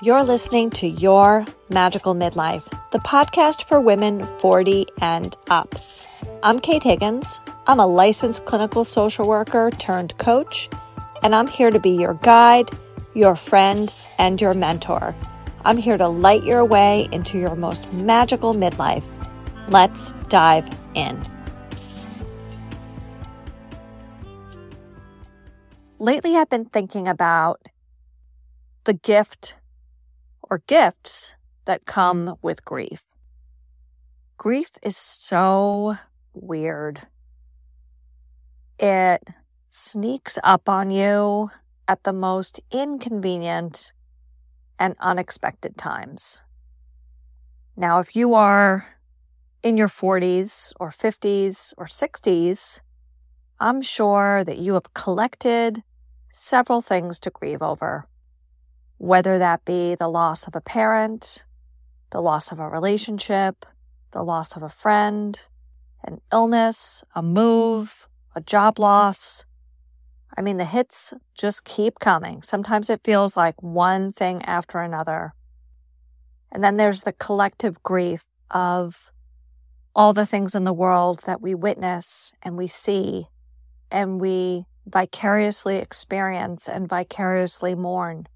You're listening to Your Magical Midlife, the podcast for women 40 and up. I'm Kate Higgins. I'm a licensed clinical social worker turned coach, and I'm here to be your guide, your friend, and your mentor. I'm here to light your way into your most magical midlife. Let's dive in. Lately, I've been thinking about the gift or gifts that mm-hmm. come with grief. Grief is so weird. It sneaks up on you at the most inconvenient and unexpected times. Now, if you are in your 40s or 50s or 60s, I'm sure that you have collected several things to grieve over whether that be the loss of a parent, the loss of a relationship, the loss of a friend, an illness, a move, a job loss. I mean, the hits just keep coming. Sometimes it feels like one thing after another. And then there's the collective grief of all the things in the world that we witness and we see and we vicariously experience and vicariously mourn.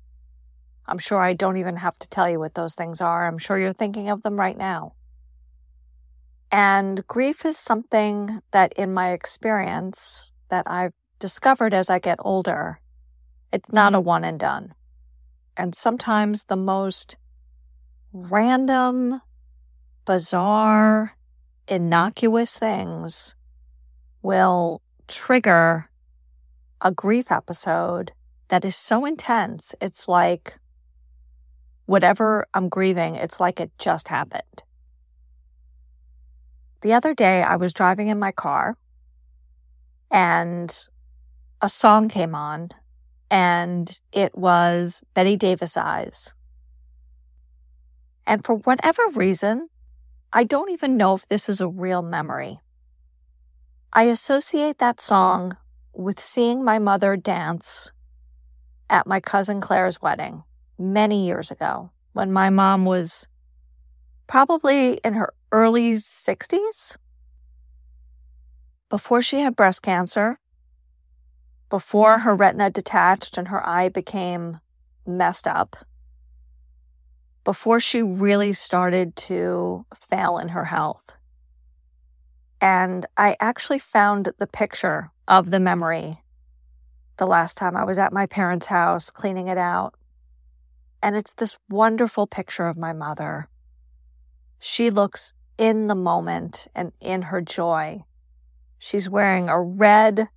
I'm sure I don't even have to tell you what those things are. I'm sure you're thinking of them right now. And grief is something that, in my experience, that I've discovered as I get older, it's not a mm-hmm. one and done. And sometimes the most random, bizarre, innocuous things will trigger a grief episode that is so intense. It's like whatever I'm grieving, it's like it just happened. The other day, I was driving in my car and a song came on, and it was Bette Davis Eyes. And for whatever reason, I don't even know if this is a real memory. I associate that song with seeing my mother dance at my cousin Claire's wedding many years ago when my mom was probably in her early 60s, before she had breast cancer, before her retina detached and her eye became messed up, before she really started to fail in her health. And I actually found the picture of the memory the last time I was at my parents' house cleaning it out. And it's this wonderful picture of my mother. She looks in the moment and in her joy. She's wearing a red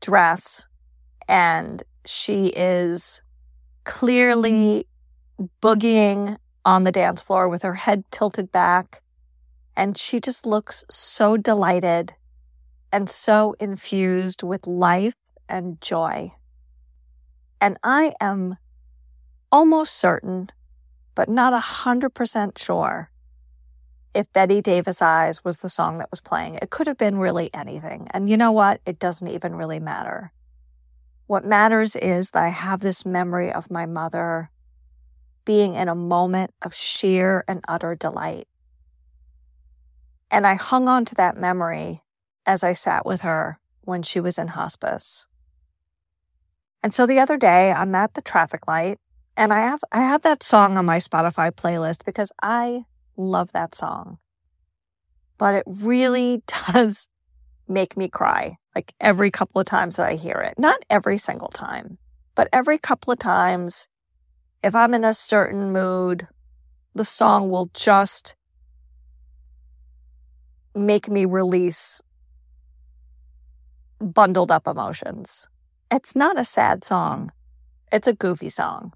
dress and she is clearly mm-hmm. boogieing on the dance floor with her head tilted back. And she just looks so delighted and so infused with life and joy. And I am almost certain, but not a hundred percent sure if Bette Davis Eyes was the song that was playing. It could have been really anything. And you know what? It doesn't even really matter. What matters is that I have this memory of my mother being in a moment of sheer and utter delight. And I hung on to that memory as I sat with her when she was in hospice. And so the other day, I'm at the traffic light and I have I have that song on my Spotify playlist because I love that song. But it really does make me cry like every couple of times that I hear it. Not every single time, but every couple of times if I'm in a certain mood, the song will just make me release bundled up emotions. It's not a sad song. It's a goofy song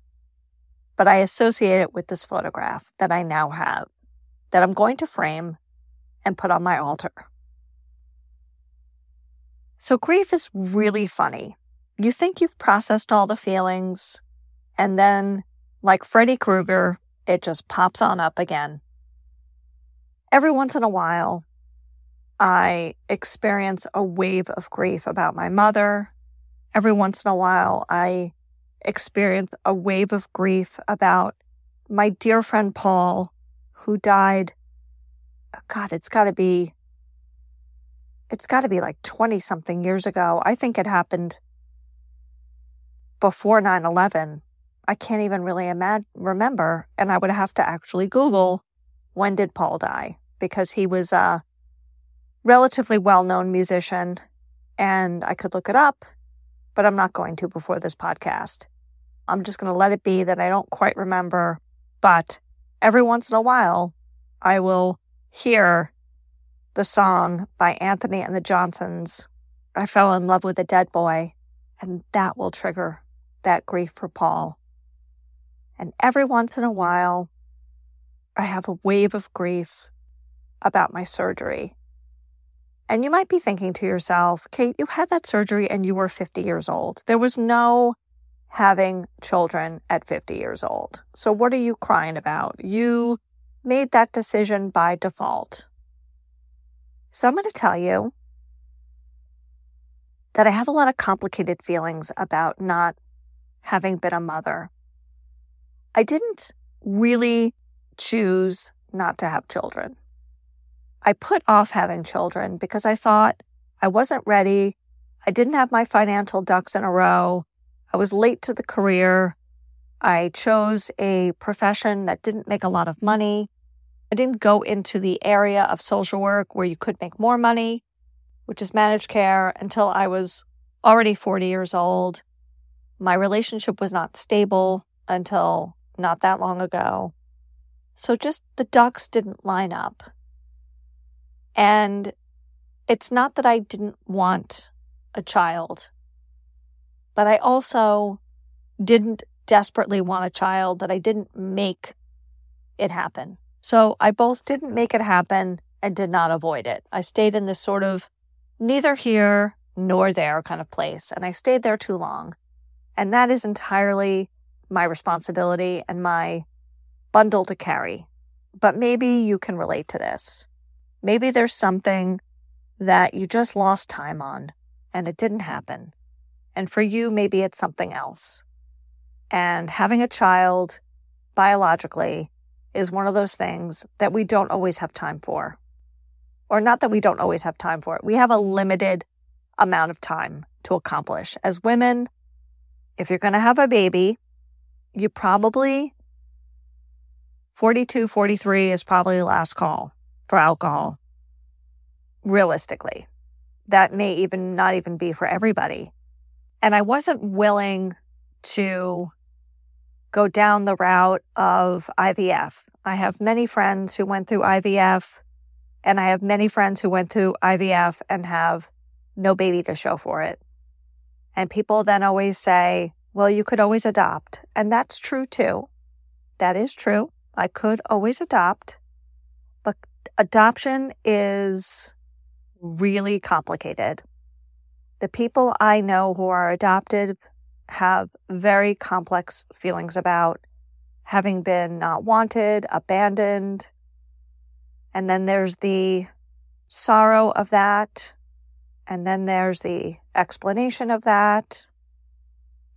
but I associate it with this photograph that I now have that I'm going to frame and put on my altar. So, grief is really funny. You think you've processed all the feelings, and then, like Freddy Krueger, it just pops on up again. Every once in a while, I experience a wave of grief about my mother. Every once in a while, I experienced a wave of grief about my dear friend Paul, who died. God, it's got to be, it's got to be like 20 something years ago. I think it happened before 9 11. I can't even really imagine, remember. And I would have to actually Google when did Paul die because he was a relatively well known musician and I could look it up, but I'm not going to before this podcast. I'm just going to let it be that I don't quite remember, but every once in a while, I will hear the song by Antony and the Johnsons, I Fell in Love with a Dead Boy, and that will trigger that grief for Paul. And every once in a while, I have a wave of grief about my surgery. And you might be thinking to yourself, Kate, you had that surgery and you were 50 years old. There was no having children at 50 years old. So what are you crying about? You made that decision by default. So I'm going to tell you that I have a lot of complicated feelings about not having been a mother. I didn't really choose not to have children. I put off having children because I thought I wasn't ready. I didn't have my financial ducks in a row. I was late to the career. I chose a profession that didn't make a lot of money. I didn't go into the area of social work where you could make more money, which is managed care, until I was already 40 years old. My relationship was not stable until not that long ago. So just the ducks didn't line up. And it's not that I didn't want a child, but I also didn't desperately want a child that I didn't make it happen. So I both didn't make it happen and did not avoid it. I stayed in this sort of neither here nor there kind of place, and I stayed there too long. And that is entirely my responsibility and my bundle to carry. But maybe you can relate to this. Maybe there's something that you just lost time on and it didn't happen. And for you, maybe it's something else. And having a child biologically is one of those things that we don't always have time for. Or not that we don't always have time for it. We have a limited amount of time to accomplish. As women, if you're going to have a baby, you probably 42, 43 is probably last call for alcohol. Realistically, that may even not even be for everybody. And I wasn't willing to go down the route of IVF. I have many friends who went through IVF, and I have many friends who went through IVF and have no baby to show for it. And people then always say, well, you could always adopt. And that's true too. That is true. I could always adopt but adoption is really complicated. The people I know who are adopted have very complex feelings about having been not wanted, abandoned. And then there's the sorrow of that. And then there's the explanation of that.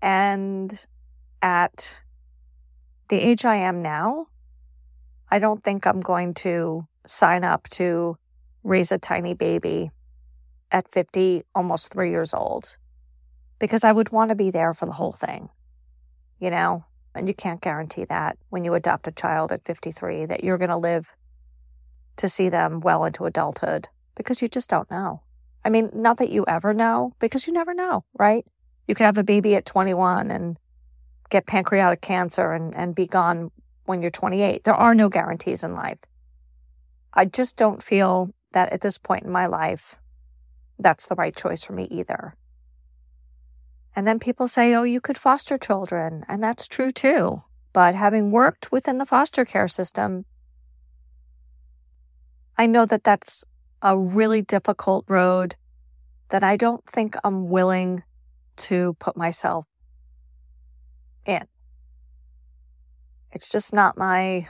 And at the age I am now, I don't think I'm going to sign up to raise a tiny baby at 50, almost three years old, because I would want to be there for the whole thing, you know? And you can't guarantee that when you adopt a child at 53 that you're going to live to see them well into adulthood because you just don't know. I mean, not that you ever know, because you never know, right? You could have a baby at 21 and get pancreatic cancer and, and be gone when you're 28. There are no guarantees in life. I just don't feel that at this point in my life, that's the right choice for me either. And then people say, oh, you could foster children. And that's true too. But having worked within the foster care system, I know that that's a really difficult road that I don't think I'm willing to put myself in. It's just not my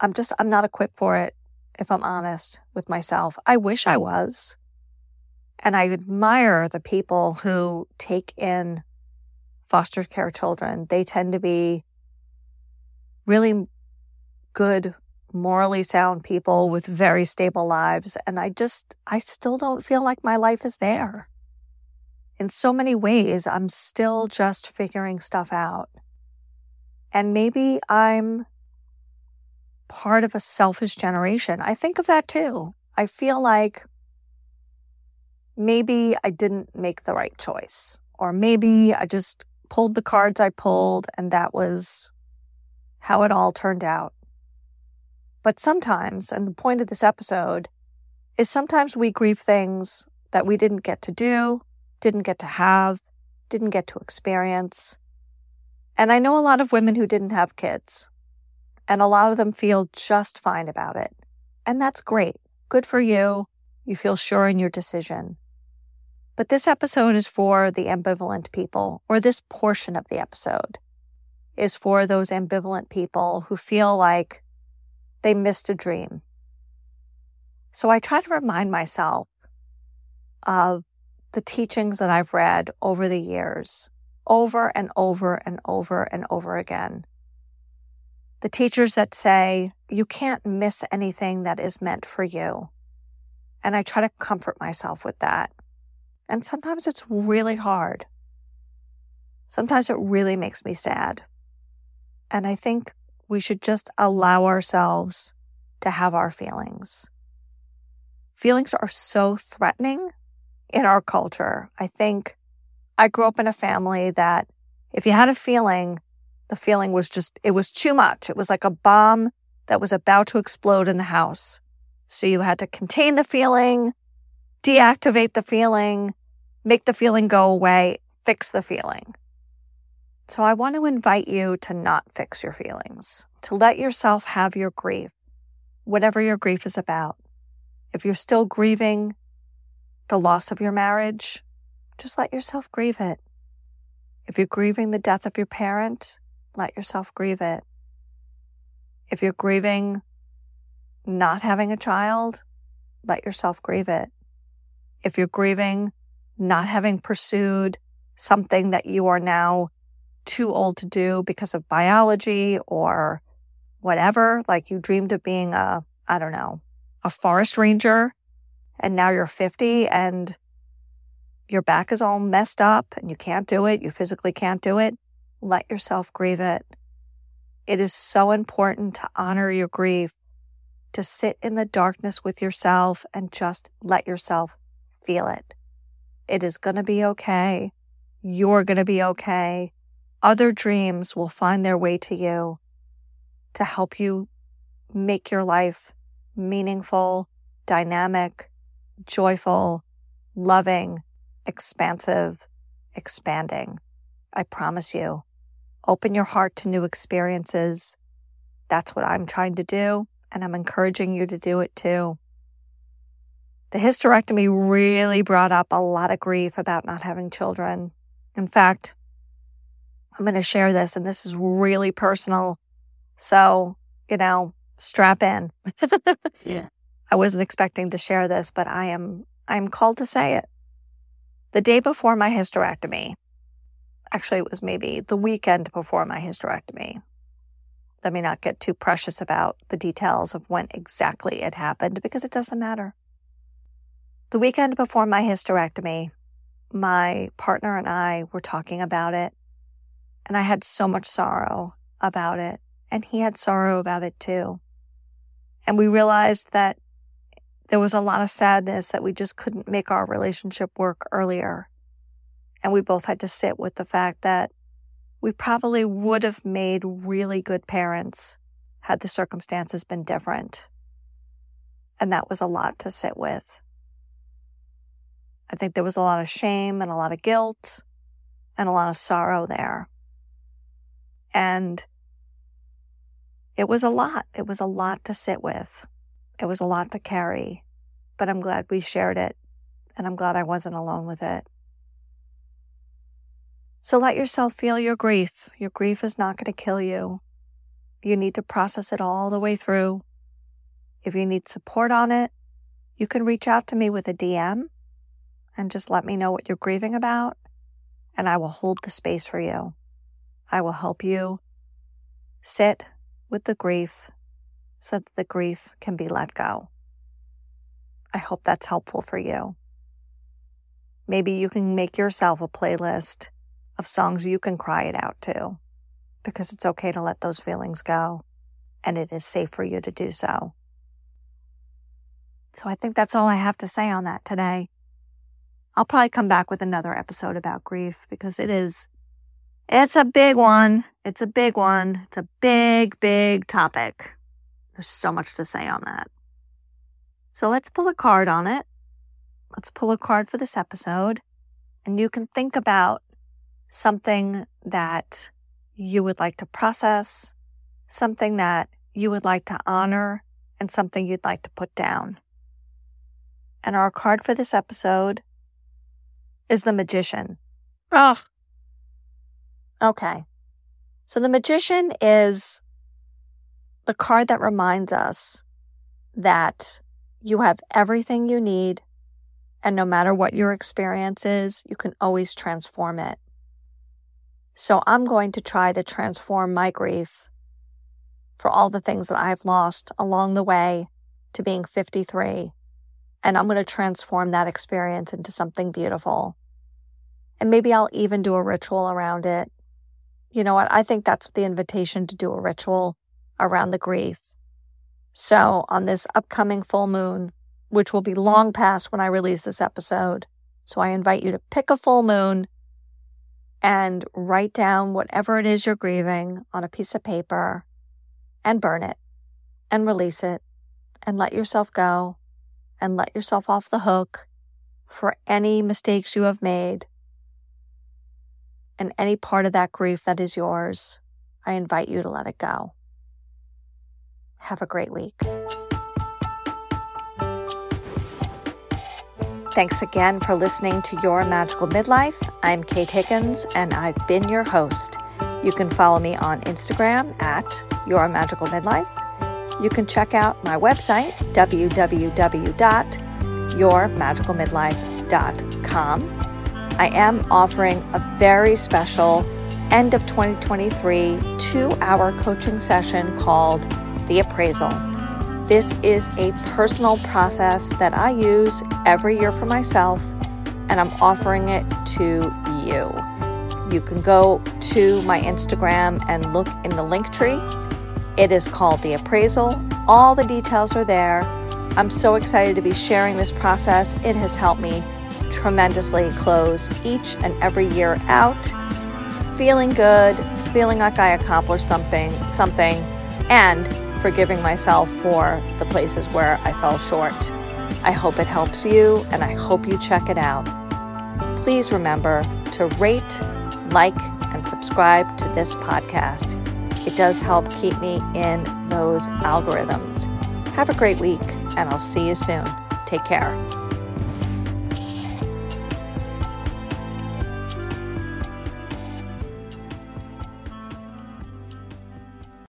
I'm just, I'm not equipped for it, if I'm honest with myself. I wish I was. And I admire the people who take in foster care children, they tend to be really good, morally sound people with very stable lives. And I just, I still don't feel like my life is there. In so many ways, I'm still just figuring stuff out. And maybe I'm part of a selfish generation. I think of that too. I feel like maybe I didn't make the right choice, or maybe I just pulled the cards I pulled and that was how it all turned out. But sometimes, and the point of this episode is sometimes we grieve things that we didn't get to do, didn't get to have, didn't get to experience. And I know a lot of women who didn't have kids, and a lot of them feel just fine about it. And that's great. Good for you. You feel sure in your decision. But this episode is for the ambivalent people, or this portion of the episode is for those ambivalent people who feel like they missed a dream. So I try to remind myself of the teachings that I've read over the years, over and over and over and over again. The teachers that say, you can't miss anything that is meant for you. And I try to comfort myself with that. And sometimes it's really hard. Sometimes it really makes me sad. And I think we should just allow ourselves to have our feelings. Feelings are so threatening in our culture. I think I grew up in a family that if you had a feeling, the feeling was just, it was too much. It was like a bomb that was about to explode in the house. So you had to contain the feeling, deactivate the feeling, make the feeling go away, fix the feeling. So I want to invite you to not fix your feelings, to let yourself have your grief, whatever your grief is about. If you're still grieving the loss of your marriage, just let yourself grieve it. If you're grieving the death of your parent, let yourself grieve it. If you're grieving not having a child, let yourself grieve it. If you're grieving not having pursued something that you are now too old to do because of biology or whatever, like you dreamed of being a, I don't know, a forest ranger and now you're 50 and your back is all messed up and you can't do it, you physically can't do it, let yourself grieve it. It is so important to honor your grief, to sit in the darkness with yourself and just let yourself feel it. It is going to be okay. You're going to be okay. Other dreams will find their way to you to help you make your life meaningful, dynamic, joyful, loving, expansive, expanding. I promise you. Open your heart to new experiences. That's what I'm trying to do, and I'm encouraging you to do it too. The hysterectomy really brought up a lot of grief about not having children. In fact, I'm going to share this, and this is really personal. So, you know, strap in. yeah. I wasn't expecting to share this, but I am I'm called to say it. The day before my hysterectomy, actually it was maybe the weekend before my hysterectomy. Let me not get too precious about the details of when exactly it happened because it doesn't matter. The weekend before my hysterectomy, my partner and I were talking about it, and I had so much sorrow about it, and he had sorrow about it too. And we realized that there was a lot of sadness that we just couldn't make our relationship work earlier. And we both had to sit with the fact that we probably would have made really good parents had the circumstances been different. And that was a lot to sit with. I think there was a lot of shame and a lot of guilt and a lot of sorrow there. And it was a lot. It was a lot to sit with. It was a lot to carry, but I'm glad we shared it and I'm glad I wasn't alone with it. So let yourself feel your grief. Your grief is not going to kill you. You need to process it all the way through. If you need support on it, you can reach out to me with a DM and just let me know what you're grieving about. and I will hold the space for you. I will help you sit with the grief so that the grief can be let go. I hope that's helpful for you. Maybe you can make yourself a playlist of songs you can cry it out to because it's okay to let those feelings go and it is safe for you to do so. So I think that's all I have to say on that today. I'll probably come back with another episode about grief because it is, it's a big one. It's a big one. It's a big, big topic. There's so much to say on that. So let's pull a card on it. Let's pull a card for this episode. And you can think about something that you would like to process, something that you would like to honor, and something you'd like to put down. And our card for this episode is the magician. Oh. Okay. So the magician is the card that reminds us that you have everything you need, and no matter what your experience is, you can always transform it. So I'm going to try to transform my grief for all the things that I've lost along the way to being 53. And I'm going to transform that experience into something beautiful. And maybe I'll even do a ritual around it. You know what? I think that's the invitation to do a ritual around the grief. So on this upcoming full moon, which will be long past when I release this episode, so I invite you to pick a full moon and write down whatever it is you're grieving on a piece of paper and burn it and release it and let yourself go and let yourself off the hook for any mistakes you have made and any part of that grief that is yours. I invite you to let it go. Have a great week. Thanks again for listening to Your Magical Midlife. I'm Kate Higgins, and I've been your host. You can follow me on Instagram at Your Magical Midlife. You can check out my website, www.yourmagicalmidlife.com. I am offering a very special end of 2023 two hour coaching session called The Appraisal. This is a personal process that I use every year for myself, and I'm offering it to you. You can go to my Instagram and look in the Linktree. It is called The Appraisal. All the details are there. I'm so excited to be sharing this process. It has helped me tremendously close each and every year out, feeling good, feeling like I accomplished something, something, and forgiving myself for the places where I fell short. I hope it helps you and I hope you check it out. Please remember to rate, like, and subscribe to this podcast. It does help keep me in those algorithms. Have a great week, and I'll see you soon. Take care.